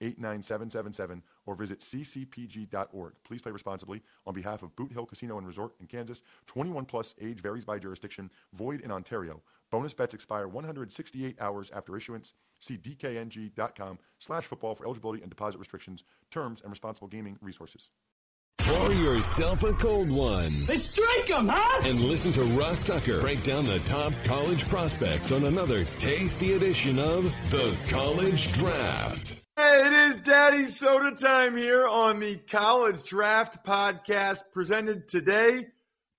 89777 or visit ccpg.org. Please play responsibly. On behalf of Boot Hill Casino and Resort in Kansas, 21 plus age varies by jurisdiction, void in Ontario. Bonus bets expire 168 hours after issuance. See dkng.com slash football for eligibility and deposit restrictions, terms, and responsible gaming resources. Pour yourself a cold one. They strike 'em, huh? And listen to Ross Tucker break down the top college prospects on another tasty edition of The College Draft. It is Daddy Soda time here on the College Draft Podcast, presented today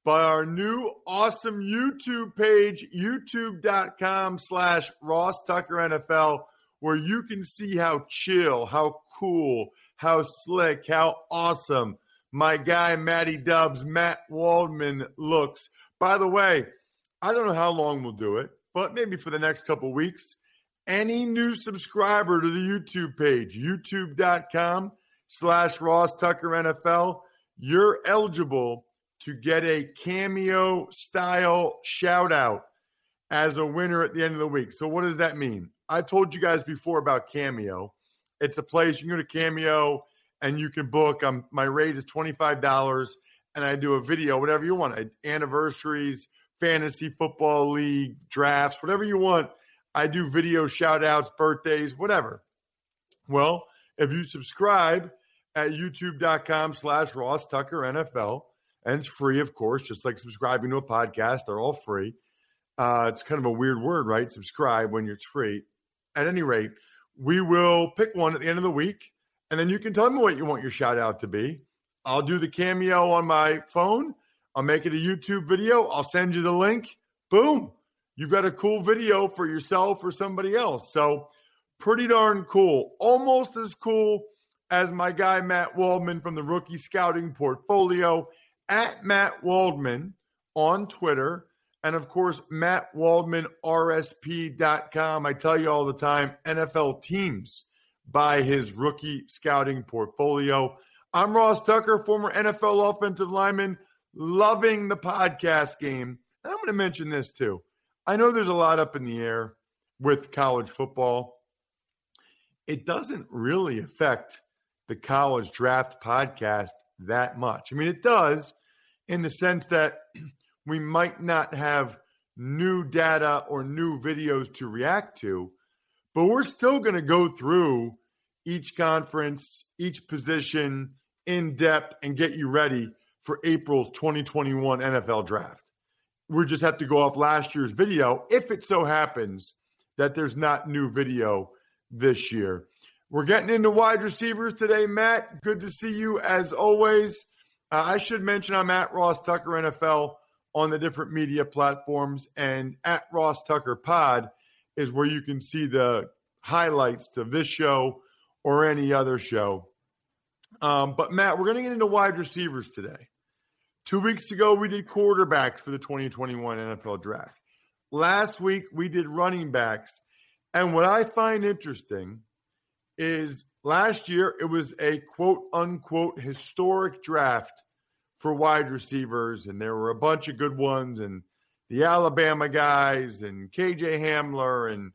by our new awesome YouTube page, youtube.com slash Ross Tucker NFL, where you can see how chill, how cool, how slick, how awesome my guy Matty Dubs, Matt Waldman looks. By the way, I don't know how long we'll do it, but maybe for the next couple weeks any new subscriber to the YouTube page, youtube.com slash Ross Tucker NFL, you're eligible to get a cameo style shout out as a winner at the end of the week. So, what does that mean? I told you guys before about Cameo. It's a place you can go to Cameo and you can book. Um, my rate is $25 and I do a video, whatever you want, anniversaries, fantasy football league, drafts, whatever you want I do video shout outs, birthdays, whatever. Well, if you subscribe at youtube.com slash Ross Tucker NFL, and it's free, of course, just like subscribing to a podcast, they're all free. Uh, it's kind of a weird word, right? Subscribe when it's free. At any rate, we will pick one at the end of the week, and then you can tell me what you want your shout out to be. I'll do the cameo on my phone. I'll make it a YouTube video. I'll send you the link. Boom you've got a cool video for yourself or somebody else. So, pretty darn cool. Almost as cool as my guy Matt Waldman from the Rookie Scouting Portfolio at Matt Waldman on Twitter. And of course, Matt Waldman, MattWaldmanRSP.com. I tell you all the time, NFL teams buy his rookie scouting portfolio. I'm Ross Tucker, former NFL offensive lineman, loving the podcast game. And I'm going to mention this too. I know there's a lot up in the air with college football. It doesn't really affect the college draft podcast that much. I mean, it does in the sense that we might not have new data or new videos to react to, but we're still going to go through each conference, each position in depth and get you ready for April's 2021 NFL draft we just have to go off last year's video if it so happens that there's not new video this year. We're getting into wide receivers today, Matt. Good to see you as always. Uh, I should mention I'm at Ross Tucker NFL on the different media platforms, and at Ross Tucker Pod is where you can see the highlights of this show or any other show. Um, but Matt, we're going to get into wide receivers today. Two weeks ago, we did quarterbacks for the 2021 NFL draft. Last week, we did running backs. And what I find interesting is last year, it was a quote unquote historic draft for wide receivers. And there were a bunch of good ones, and the Alabama guys, and KJ Hamler, and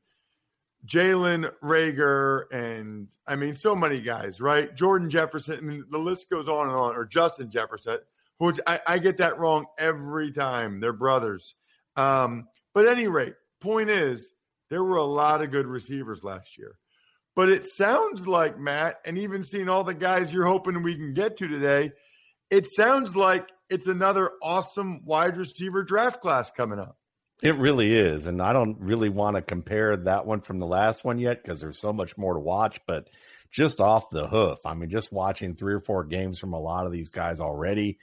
Jalen Reagor, and I mean, so many guys, right? Jordan Jefferson. I mean, the list goes on and on, or Justin Jefferson which I, I get that wrong every time. They're brothers. Um, but any rate, point is, there were a lot of good receivers last year. But it sounds like, Matt, and even seeing all the guys you're hoping we can get to today, it sounds like it's another awesome wide receiver draft class coming up. It really is. And I don't really want to compare that one from the last one yet because there's so much more to watch. But just off the hoof, I mean, just watching three or four games from a lot of these guys already,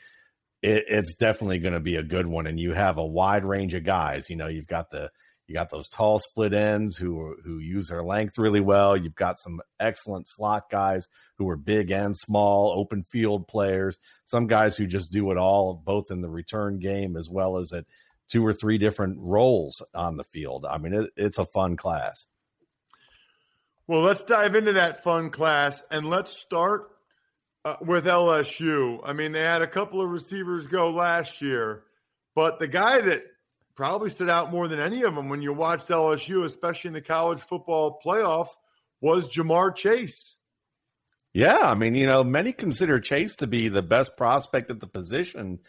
it, it's definitely going to be a good one. And you have a wide range of guys. You know, you've got the you got those tall split ends who who use their length really well. You've got some excellent slot guys who are big and small, open field players. Some guys who just do it all, both in the return game as well as at two or three different roles on the field. I mean, it, it's a fun class. Well, let's dive into that fun class and let's start uh, with LSU. I mean, they had a couple of receivers go last year, but the guy that probably stood out more than any of them when you watched LSU, especially in the college football playoff, was Ja'Marr Chase. Yeah, I mean, you know, many consider Chase to be the best prospect at the position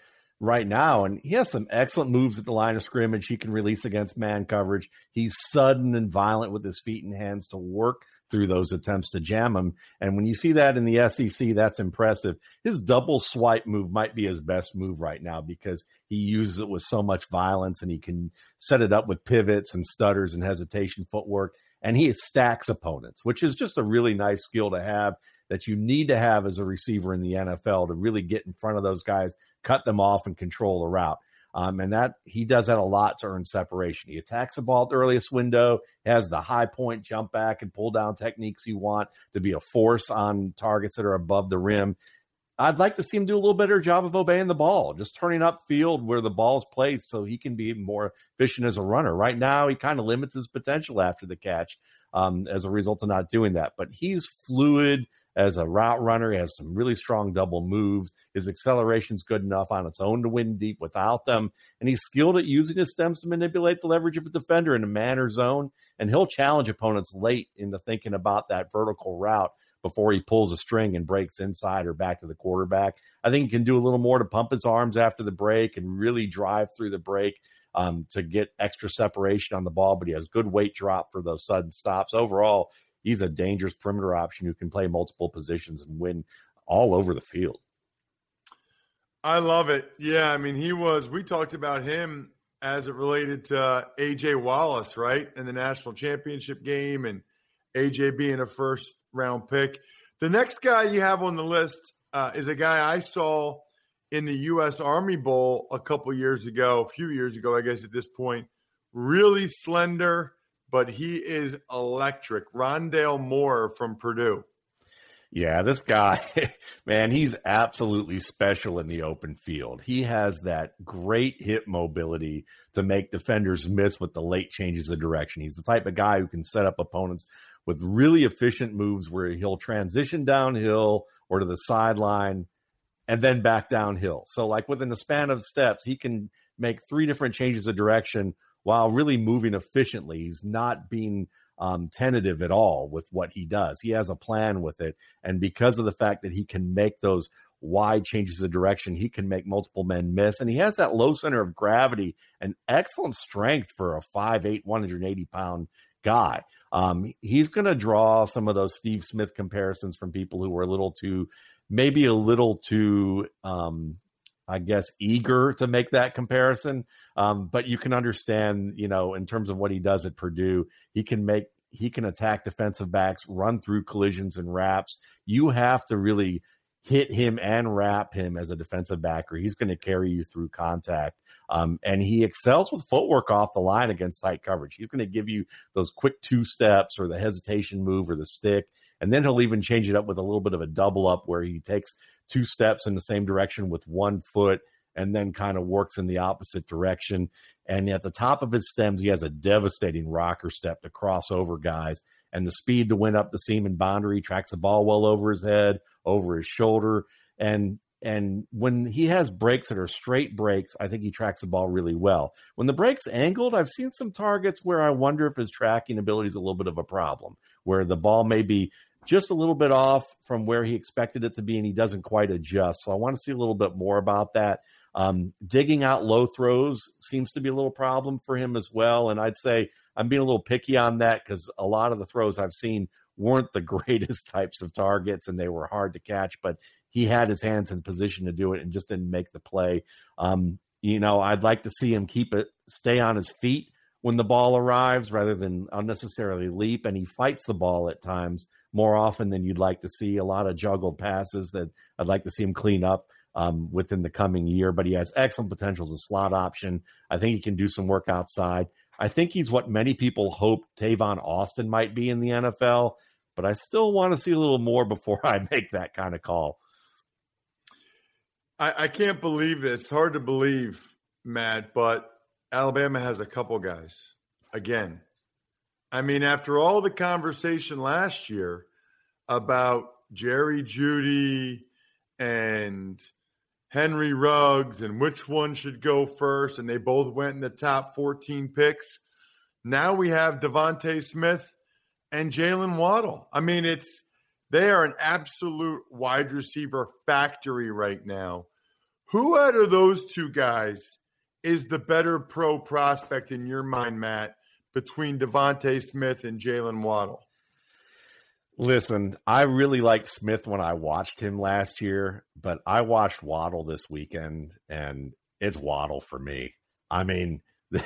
right now, and he has some excellent moves at the line of scrimmage. He can release against man coverage. He's sudden and violent with his feet and hands to work through those attempts to jam him. And when you see that in the SEC, that's impressive. His double swipe move might be his best move right now because he uses it with so much violence and he can set it up with pivots and stutters and hesitation footwork. And he stacks opponents, which is just a really nice skill to have that you need to have as a receiver in the NFL to really get in front of those guys, cut them off, and control the route. Um, and that he does that a lot to earn separation. He attacks the ball at the earliest window, has the high point jump back and pull down techniques you want to be a force on targets that are above the rim. I'd like to see him do a little better job of obeying the ball, just turning up field where the ball's placed so he can be more efficient as a runner. Right now, he kind of limits his potential after the catch um, as a result of not doing that. But he's fluid as a route runner. He has some really strong double moves. His acceleration's good enough on its own to win deep without them. And he's skilled at using his stems to manipulate the leverage of a defender in a man or zone. And he'll challenge opponents late into thinking about that vertical route before he pulls a string and breaks inside or back to the quarterback. I think he can do a little more to pump his arms after the break and really drive through the break um, to get extra separation on the ball, but he has good weight drop for those sudden stops. Overall, he's a dangerous perimeter option who can play multiple positions and win all over the field. I love it. Yeah, I mean, he was. We talked about him as it related to uh, AJ Wallace, right, in the national championship game, and AJ being a first round pick. The next guy you have on the list uh, is a guy I saw in the U.S. Army Bowl a couple years ago, a few years ago, I guess at this point. Really slender, but he is electric. Rondale Moore from Purdue. Yeah, this guy, man, he's absolutely special in the open field. He has that great hip mobility to make defenders miss with the late changes of direction. He's the type of guy who can set up opponents with really efficient moves where he'll transition downhill or to the sideline and then back downhill. So, like within the span of steps, he can make three different changes of direction while really moving efficiently. He's not being um, tentative at all with what he does. He has a plan with it. And because of the fact that he can make those wide changes of direction, he can make multiple men miss. And he has that low center of gravity and excellent strength for a 5'8, 180 pound guy. Um, he's going to draw some of those Steve Smith comparisons from people who were a little too, maybe a little too, um, I guess, eager to make that comparison. Um, but you can understand, you know, in terms of what he does at Purdue, he can make he can attack defensive backs, run through collisions and wraps. You have to really hit him and wrap him as a defensive backer. He's going to carry you through contact. Um, and he excels with footwork off the line against tight coverage. He's going to give you those quick two steps or the hesitation move or the stick. And then he'll even change it up with a little bit of a double up where he takes two steps in the same direction with one foot and then kind of works in the opposite direction. And at the top of his stems, he has a devastating rocker step to cross over guys and the speed to win up the seam and boundary. Tracks the ball well over his head, over his shoulder. And and when he has breaks that are straight breaks, I think he tracks the ball really well. When the break's angled, I've seen some targets where I wonder if his tracking ability is a little bit of a problem, where the ball may be just a little bit off from where he expected it to be and he doesn't quite adjust. So I want to see a little bit more about that. Um, digging out low throws seems to be a little problem for him as well. And I'd say I'm being a little picky on that because a lot of the throws I've seen weren't the greatest types of targets and they were hard to catch, but he had his hands in position to do it and just didn't make the play. Um, You know, I'd like to see him keep it, stay on his feet when the ball arrives rather than unnecessarily leap. And he fights the ball at times more often than you'd like to see. A lot of juggled passes that I'd like to see him clean up um, within the coming year. But he has excellent potential as a slot option. I think he can do some work outside. I think he's what many people hope Tavon Austin might be in the NFL. But I still want to see a little more before I make that kind of call. I, I can't believe this. It's hard to believe, Matt, but Alabama has a couple guys again. I mean, after all the conversation last year about Jerry Jeudy and Henry Ruggs and which one should go first, and they both went in the top 14 picks. Now we have DeVonta Smith and Jaylen Waddle. I mean, it's they are an absolute wide receiver factory right now. Who out of those two guys is the better pro prospect in your mind, Matt, between DeVonta Smith and Jaylen Waddle? Listen, I really liked Smith when I watched him last year, but I watched Waddle this weekend, and it's Waddle for me. I mean,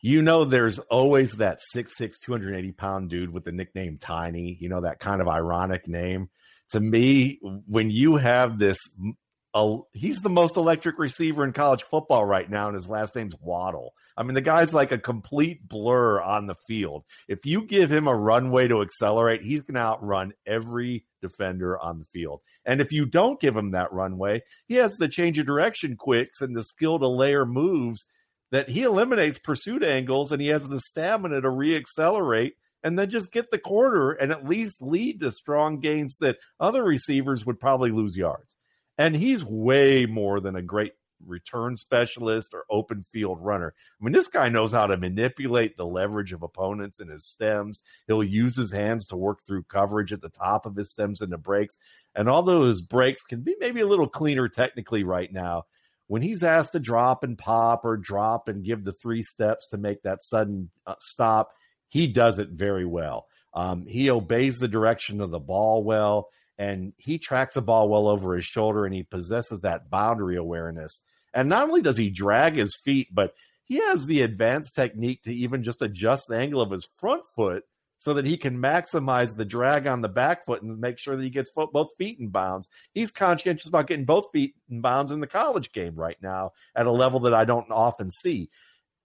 you know, there's always that 6'6, 280 pound dude with the nickname Tiny, you know, that kind of ironic name. To me, when you have this he's the most electric receiver in college football right now, and his last name's Waddle. I mean, the guy's like a complete blur on the field. If you give him a runway to accelerate, he's going to outrun every defender on the field. And if you don't give him that runway, he has the change of direction quicks and the skill to layer moves that he eliminates pursuit angles, and he has the stamina to reaccelerate and then just get the quarter and at least lead to strong gains that other receivers would probably lose yards. And he's way more than a great return specialist or open field runner. I mean, this guy knows how to manipulate the leverage of opponents in his stems. He'll use his hands to work through coverage at the top of his stems and the breaks. And although his breaks can be maybe a little cleaner technically right now, when he's asked to drop and pop or drop and give the three steps to make that sudden uh, stop, he does it very well. Um, he obeys the direction of the ball well and he tracks the ball well over his shoulder and he possesses that boundary awareness. And not only does he drag his feet, but he has the advanced technique to even just adjust the angle of his front foot so that he can maximize the drag on the back foot and make sure that he gets both feet in bounds. He's conscientious about getting both feet in bounds in the college game right now at a level that I don't often see.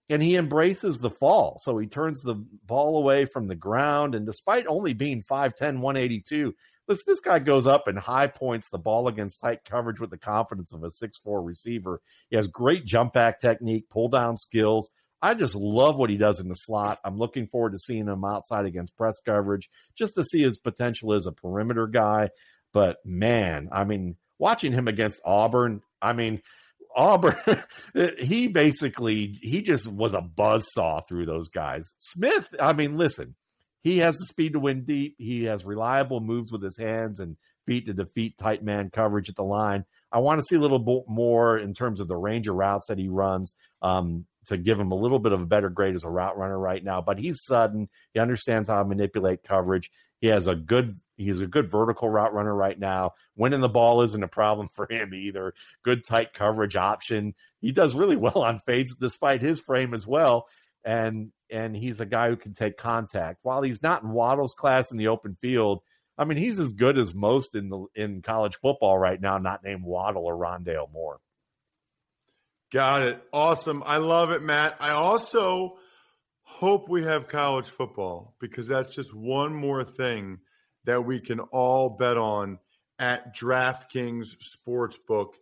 And he embraces the fall. So he turns the ball away from the ground. And despite only being 5'10, 182, this this guy goes up and high points the ball against tight coverage with the confidence of a six four receiver. He has great jump back technique, pull down skills. I just love what he does in the slot. I'm looking forward to seeing him outside against press coverage just to see his potential as a perimeter guy. But man, I mean, watching him against Auburn, I mean, Auburn, he basically he just was a buzz saw through those guys. Smith, I mean, listen, he has the speed to win deep. He has reliable moves with his hands and feet to defeat tight man coverage at the line. I want to see a little bit more in terms of the range of routes that he runs um, to give him a little bit of a better grade as a route runner right now. But he's sudden. He understands how to manipulate coverage. He has a good he's a good vertical route runner right now. Winning the ball isn't a problem for him either. Good tight coverage option. He does really well on fades despite his frame as well. And and he's a guy who can take contact. While he's not in Waddle's class in the open field, I mean, he's as good as most in the in college football right now, not named Waddle or Rondale Moore. Got it. Awesome. I love it, Matt. I also hope we have college football because that's just one more thing that we can all bet on at DraftKings Sportsbook.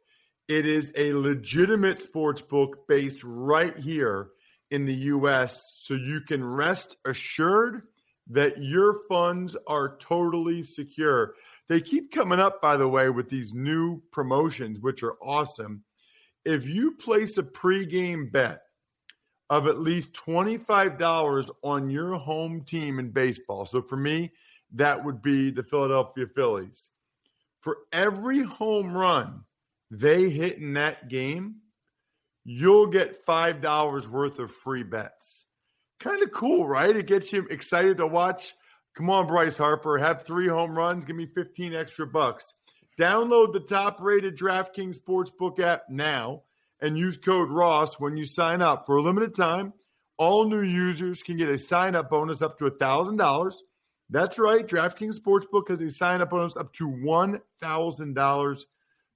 It is a legitimate sports book based right here in the US so you can rest assured that your funds are totally secure. They keep coming up, by the way, with these new promotions, which are awesome. If you place a pregame bet of at least $25 on your home team in baseball, so for me, that would be the Philadelphia Phillies. For every home run they hit in that game, you'll get $5 worth of free bets. Kind of cool, right? It gets you excited to watch. Come on, Bryce Harper, have three home runs, give me 15 extra bucks. Download the top rated DraftKings Sportsbook app now and use code Ross when you sign up. For a limited time, all new users can get a sign up bonus up to $1,000. That's right. DraftKings Sportsbook has a sign up bonus up to $1,000.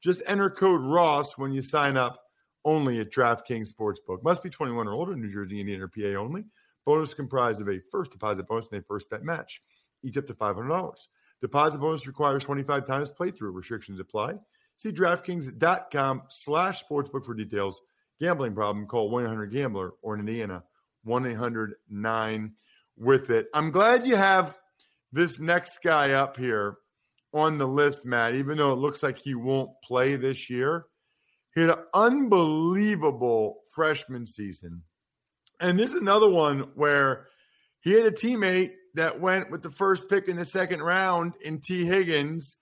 Just enter code Ross when you sign up only at DraftKings Sportsbook. Must be 21 or older, New Jersey, Indiana, or PA only. Bonus comprised of a first deposit bonus and a first bet match, each up to $500. Deposit bonus requires 25 times playthrough. Restrictions apply. See DraftKings.com slash sportsbook for details. Gambling problem, call 1-800-GAMBLER or in Indiana, 1-800-9 with it. I'm glad you have this next guy up here on the list, Matt, even though it looks like he won't play this year. He had an unbelievable freshman season. And this is another one where he had a teammate that went with the first pick in the second round in Tee Higgins.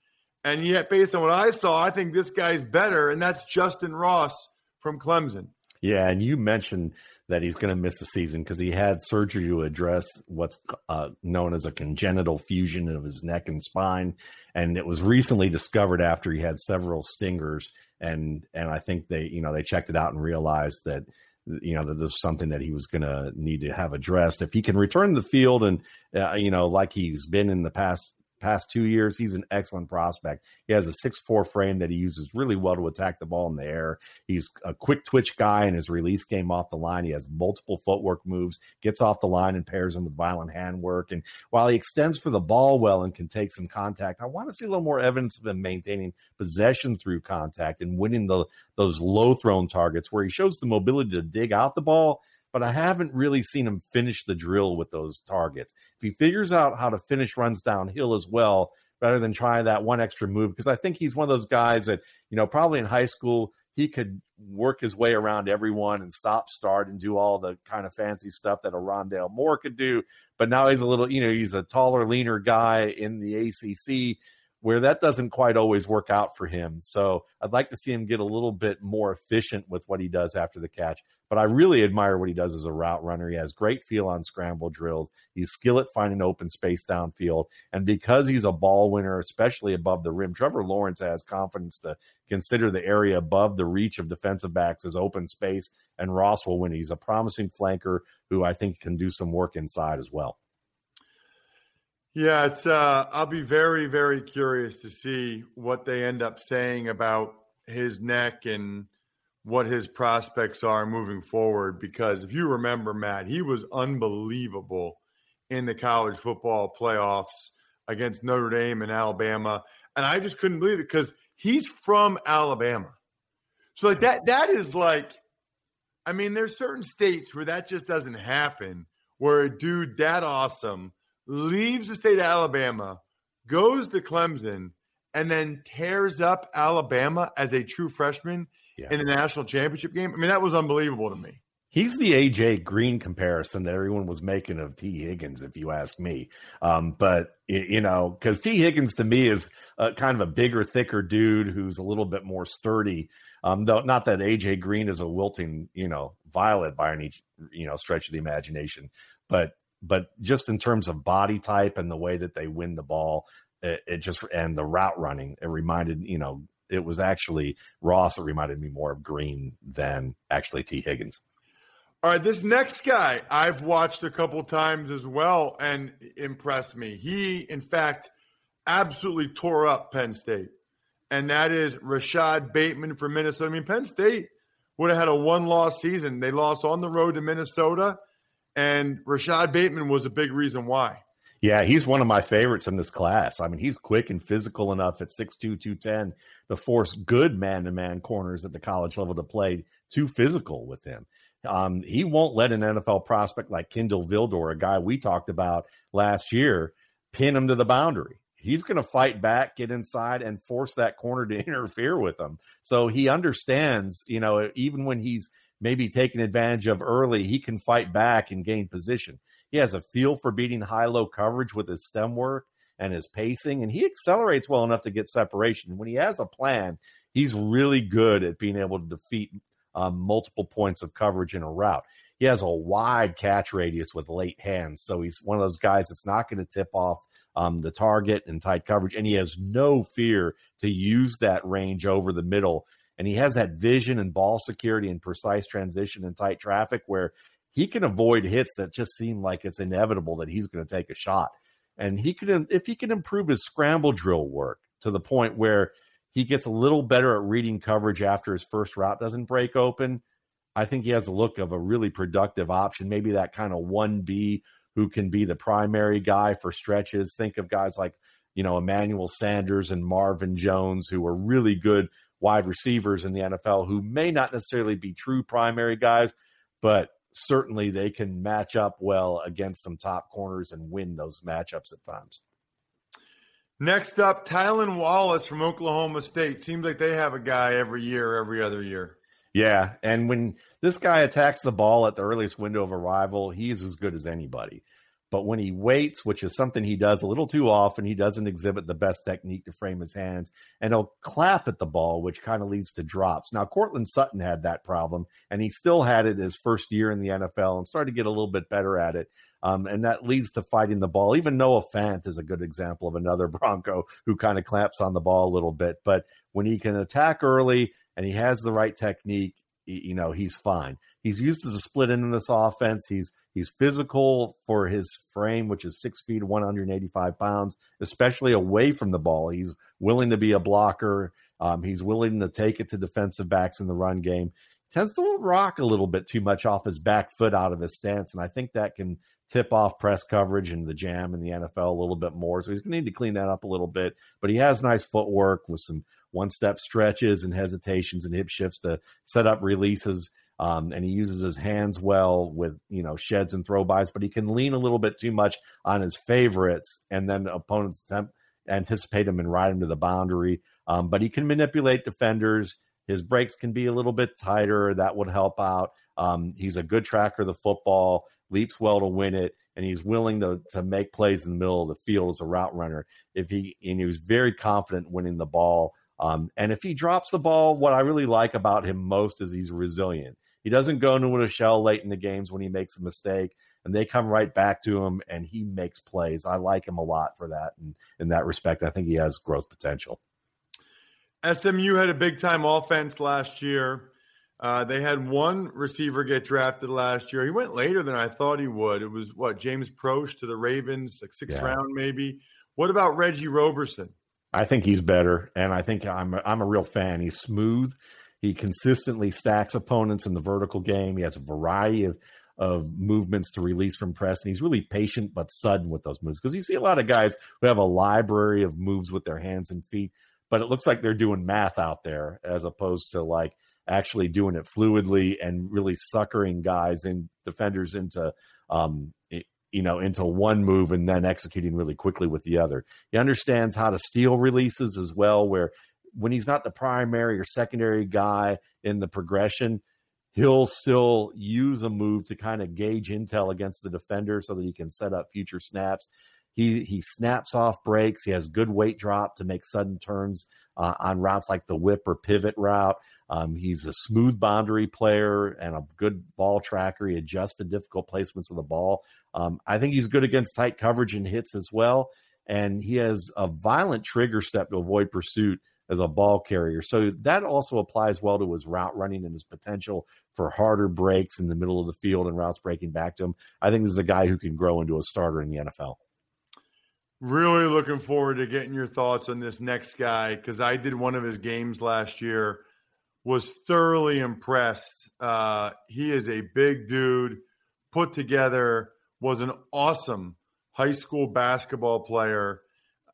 And yet, based on what I saw, I think this guy's better, and that's Justin Ross from Clemson. Yeah, and you mentioned that he's going to miss the season because he had surgery to address what's uh, known as a congenital fusion of his neck and spine, and it was recently discovered after he had several stingers, and and I think they you know they checked it out and realized that you know that this is something that he was going to need to have addressed. If he can return the field and uh, you know like he's been in the past past two years, he's an excellent prospect. He has a six four frame that he uses really well to attack the ball in the air. He's a quick twitch guy in his release game off the line. He has multiple footwork moves, gets off the line and pairs them with violent handwork. And while he extends for the ball well and can take some contact, I want to see a little more evidence of him maintaining possession through contact and winning the those low thrown targets where he shows the mobility to dig out the ball but I haven't really seen him finish the drill with those targets. He figures out how to finish runs downhill as well, rather than try that one extra move, because I think he's one of those guys that, you know, probably in high school, he could work his way around everyone and stop, start, and do all the kind of fancy stuff that a Rondale Moore could do. But now he's a little, you know, he's a taller, leaner guy in the ACC where that doesn't quite always work out for him. So I'd like to see him get a little bit more efficient with what he does after the catch. But I really admire what he does as a route runner. He has great feel on scramble drills. He's skilled at finding open space downfield. And because he's a ball winner, especially above the rim, Trevor Lawrence has confidence to consider the area above the reach of defensive backs as open space. And Ross will win. He's a promising flanker who I think can do some work inside as well. Yeah, it's. Uh, I'll be very, very curious to see what they end up saying about his neck and what his prospects are moving forward. Because if you remember, Matt, he was unbelievable in the college football playoffs against Notre Dame and Alabama, and I just couldn't believe it because he's from Alabama. So like that, that is like, I mean, there's certain states where that just doesn't happen. Where a dude that awesome leaves the state of Alabama, goes to Clemson, and then tears up Alabama as a true freshman yeah. in the national championship game. I mean, that was unbelievable to me. He's the AJ Green comparison that everyone was making of Tee Higgins, if you ask me. Um, but you know, because Tee Higgins to me is a, kind of a bigger, thicker dude who's a little bit more sturdy. Um, though not that AJ Green is a wilting, you know, violet by any you know stretch of the imagination, but but just in terms of body type and the way that they win the ball, it, it just and the route running, it reminded you know it was actually Ross that reminded me more of Green than actually Tee Higgins. All right, this next guy I've watched a couple times as well and impressed me. He, in fact, absolutely tore up Penn State, and that is Rashod Bateman from Minnesota. I mean, Penn State would have had a one-loss season. They lost on the road to Minnesota and Rashod Bateman was a big reason why. Yeah, he's one of my favorites in this class. I mean, he's quick and physical enough at 6'2, 210 to force good man to man corners at the college level to play too physical with him. Um, he won't let an NFL prospect like Kindle Vildor, a guy we talked about last year, pin him to the boundary. He's going to fight back, get inside, and force that corner to interfere with him. So he understands, you know, even when he's maybe taken advantage of early, he can fight back and gain position. He has a feel for beating high low coverage with his stem work and his pacing, and he accelerates well enough to get separation. When he has a plan, he's really good at being able to defeat um, multiple points of coverage in a route. He has a wide catch radius with late hands, so he's one of those guys that's not going to tip off um, the target and tight coverage, and he has no fear to use that range over the middle and he has that vision and ball security and precise transition in tight traffic where he can avoid hits that just seem like it's inevitable that he's going to take a shot. And he can, if he can improve his scramble drill work to the point where he gets a little better at reading coverage after his first route doesn't break open. I think he has a look of a really productive option. Maybe that kind of 1B who can be the primary guy for stretches. Think of guys like, you know, Emmanuel Sanders and Marvin Jones, who are really good wide receivers in the NFL, who may not necessarily be true primary guys, but certainly they can match up well against some top corners and win those matchups at times. Next up, Tylan Wallace from Oklahoma State. Seems like they have a guy every year, every other year. Yeah, and when this guy attacks the ball at the earliest window of arrival, he's as good as anybody. But when he waits, which is something he does a little too often, he doesn't exhibit the best technique to frame his hands, and he'll clap at the ball, which kind of leads to drops. Now, Courtland Sutton had that problem, and he still had it his first year in the NFL and started to get a little bit better at it. Um, and that leads to fighting the ball. Even Noah Fant is a good example of another Bronco who kind of claps on the ball a little bit. But when he can attack early and he has the right technique, you know, he's fine. He's used as a split end in this offense. He's he's physical for his frame, which is six feet, 185 pounds, especially away from the ball. He's willing to be a blocker. Um, he's willing to take it to defensive backs in the run game. Tends to rock a little bit too much off his back foot out of his stance, and I think that can tip off press coverage and the jam in the NFL a little bit more. So he's going to need to clean that up a little bit. But he has nice footwork with some one step stretches and hesitations and hip shifts to set up releases. Um, and he uses his hands well with you know sheds and throw-bys, but he can lean a little bit too much on his favorites, and then opponents attempt, anticipate him and ride him to the boundary. Um, but he can manipulate defenders. His breaks can be a little bit tighter. That would help out. Um, he's a good tracker of the football, leaps well to win it, and he's willing to to make plays in the middle of the field as a route runner. If he and he was very confident winning the ball. Um, and if he drops the ball, what I really like about him most is he's resilient. He doesn't go into a shell late in the games when he makes a mistake, and they come right back to him, and he makes plays. I like him a lot for that, and in that respect, I think he has growth potential. SMU had a big time offense last year. Uh, they had one receiver get drafted last year. He went later than I thought he would. It was what James Proche to the Ravens, like sixth yeah. round maybe. What about Reggie Roberson? I think he's better, and I think I'm a, I'm a real fan. He's smooth. He consistently stacks opponents in the vertical game. He has a variety of of movements to release from press, and he's really patient but sudden with those moves because you see a lot of guys who have a library of moves with their hands and feet, but it looks like they're doing math out there as opposed to like actually doing it fluidly and really suckering guys and defenders into um, you know, into one move and then executing really quickly with the other. He understands how to steal releases as well, where when he's not the primary or secondary guy in the progression, he'll still use a move to kind of gauge intel against the defender so that he can set up future snaps. He he snaps off breaks. He has good weight drop to make sudden turns uh, on routes like the whip or pivot route. Um, he's a smooth boundary player and a good ball tracker. He adjusts to difficult placements of the ball. Um, I think he's good against tight coverage and hits as well. And he has a violent trigger step to avoid pursuit as a ball carrier. So that also applies well to his route running and his potential for harder breaks in the middle of the field and routes breaking back to him. I think this is a guy who can grow into a starter in the NFL. Really looking forward to getting your thoughts on this next guy because I did one of his games last year was thoroughly impressed. Uh, he is a big dude, put together, was an awesome high school basketball player,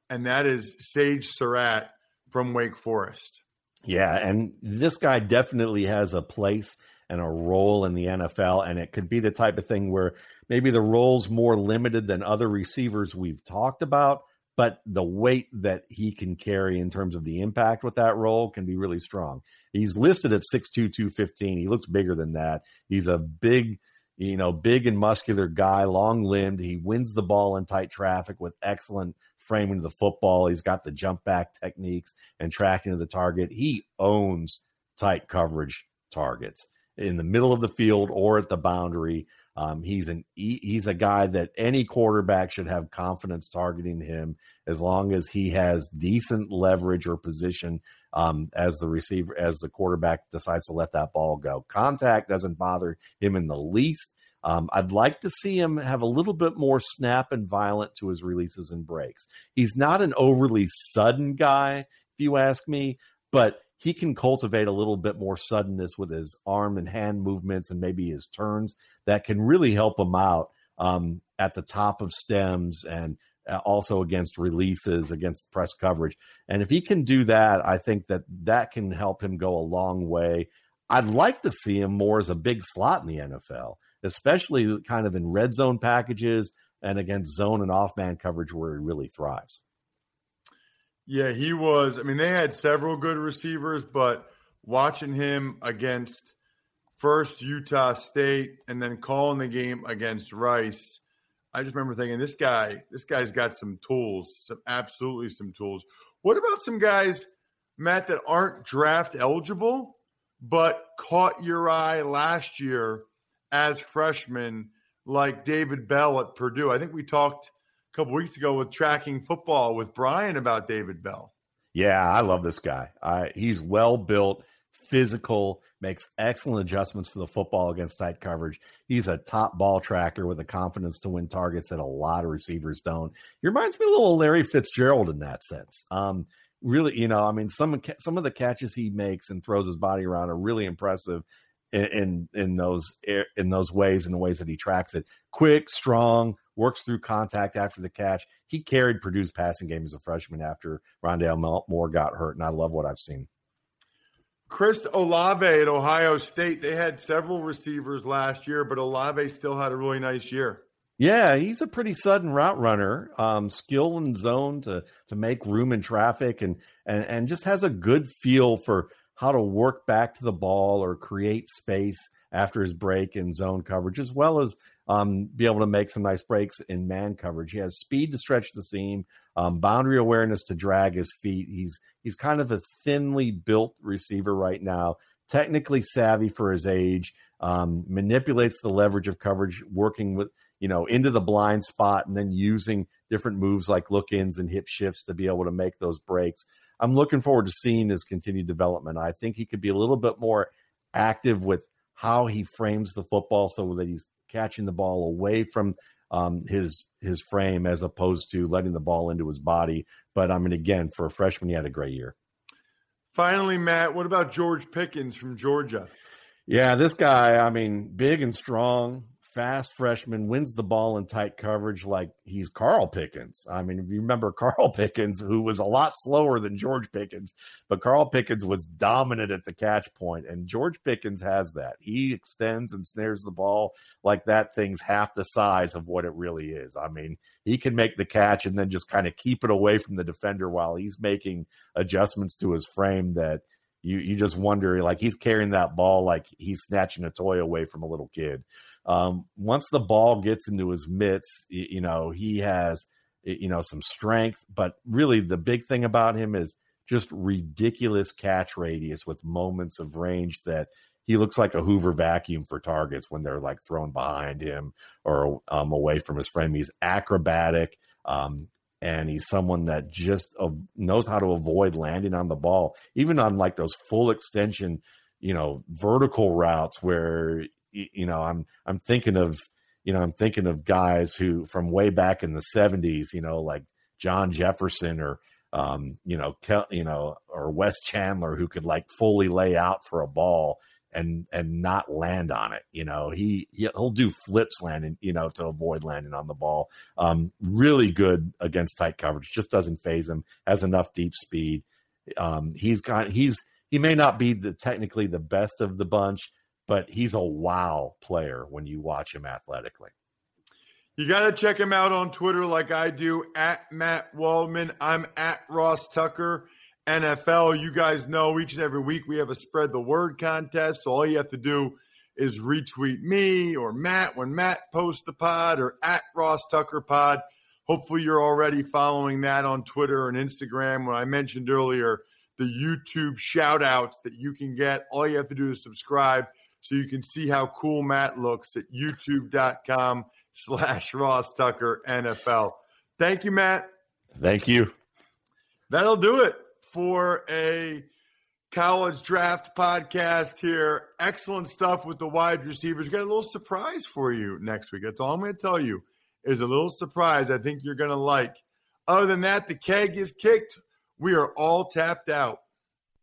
and that is Sage Surratt from Wake Forest. Yeah, and this guy definitely has a place and a role in the NFL, and it could be the type of thing where maybe the role's more limited than other receivers we've talked about, but the weight that he can carry in terms of the impact with that role can be really strong. He's listed at 6'2, 215. He looks bigger than that. He's a big, you know, big and muscular guy, long limbed. He wins the ball in tight traffic with excellent framing the football. He's got the jump back techniques and tracking of the target. He owns tight coverage targets in the middle of the field or at the boundary. Um, he's an he's a guy that any quarterback should have confidence targeting him as long as he has decent leverage or position um, as the receiver, as the quarterback decides to let that ball go. Contact doesn't bother him in the least. Um, I'd like to see him have a little bit more snap and violent to his releases and breaks. He's not an overly sudden guy, if you ask me, but he can cultivate a little bit more suddenness with his arm and hand movements and maybe his turns that can really help him out um, at the top of stems and uh, also against releases, against press coverage. And if he can do that, I think that that can help him go a long way. I'd like to see him more as a big slot in the NFL, especially kind of in red zone packages and against zone and off man coverage where he really thrives. Yeah, he was. I mean, they had several good receivers, but watching him against first Utah State and then calling the game against Rice, I just remember thinking this guy, this guy's got some tools, some absolutely some tools. What about some guys, Matt, that aren't draft eligible, but caught your eye last year as freshmen, like David Bell at Purdue? I think we talked a couple weeks ago with tracking football with Brian about David Bell. Yeah, I love this guy. I, he's well built, physical, makes excellent adjustments to the football against tight coverage. He's a top ball tracker with the confidence to win targets that a lot of receivers don't. He reminds me a little Larry Fitzgerald in that sense. Um, really, you know, I mean, some some of the catches he makes and throws his body around are really impressive in in, in those in those ways and the ways that he tracks it. Quick, strong, works through contact after the catch. He carried Purdue's passing game as a freshman after Rondale Moore got hurt, and I love what I've seen. Chris Olave at Ohio State, they had several receivers last year, but Olave still had a really nice year. Yeah, he's a pretty sudden route runner, um, skill in zone to to make room in traffic, and and and just has a good feel for how to work back to the ball or create space after his break in zone coverage, as well as um, be able to make some nice breaks in man coverage. He has speed to stretch the seam, um, boundary awareness to drag his feet. He's he's kind of a thinly built receiver right now, technically savvy for his age, um, manipulates the leverage of coverage, working with you know into the blind spot and then using different moves like look ins and hip shifts to be able to make those breaks. I'm looking forward to seeing his continued development. I think he could be a little bit more active with how he frames the football so that he's catching the ball away from um, his his frame as opposed to letting the ball into his body. But I mean, again, for a freshman, he had a great year. Finally, Matt, what about George Pickens from Georgia? Yeah, this guy, I mean, big and strong, fast freshman wins the ball in tight coverage like he's Carl Pickens. I mean, if you remember Carl Pickens, who was a lot slower than George Pickens, but Carl Pickens was dominant at the catch point, and George Pickens has that. He extends and snares the ball like that thing's half the size of what it really is. I mean, he can make the catch and then just kind of keep it away from the defender while he's making adjustments to his frame that you you just wonder like he's carrying that ball like he's snatching a toy away from a little kid. Um, once the ball gets into his mitts, you, know, he has, you know, some strength, but really the big thing about him is just ridiculous catch radius with moments of range that he looks like a Hoover vacuum for targets when they're like thrown behind him or um, away from his frame. He's acrobatic. Um, and he's someone that just uh, knows how to avoid landing on the ball, even on like those full extension, you know, vertical routes where you know, I'm I'm thinking of you know I'm thinking of guys who from way back in the '70s, you know, like John Jefferson or um, you know, you know, or Wes Chandler who could like fully lay out for a ball and and not land on it. You know, he he'll do flips landing, you know, to avoid landing on the ball. Um, really good against tight coverage. Just doesn't faze him. Has enough deep speed. Um, he's got he's he may not be the technically the best of the bunch, but he's a wow player when you watch him athletically. You got to check him out on Twitter like I do at Matt Waldman. I'm at Ross Tucker NFL. You guys know each and every week we have a spread the word contest. So all you have to do is retweet me or Matt when Matt posts the pod or at Ross Tucker Pod. Hopefully, you're already following that on Twitter and Instagram. When I mentioned earlier, the YouTube shout outs that you can get, all you have to do is subscribe so you can see how cool Matt looks at youtube.com slash Ross Tucker NFL. Thank you, Matt. Thank you. That'll do it for a college draft podcast here. Excellent stuff with the wide receivers. Got a little surprise for you next week. That's all I'm going to tell you is a little surprise I think you're going to like. Other than that, the keg is kicked. We are all tapped out.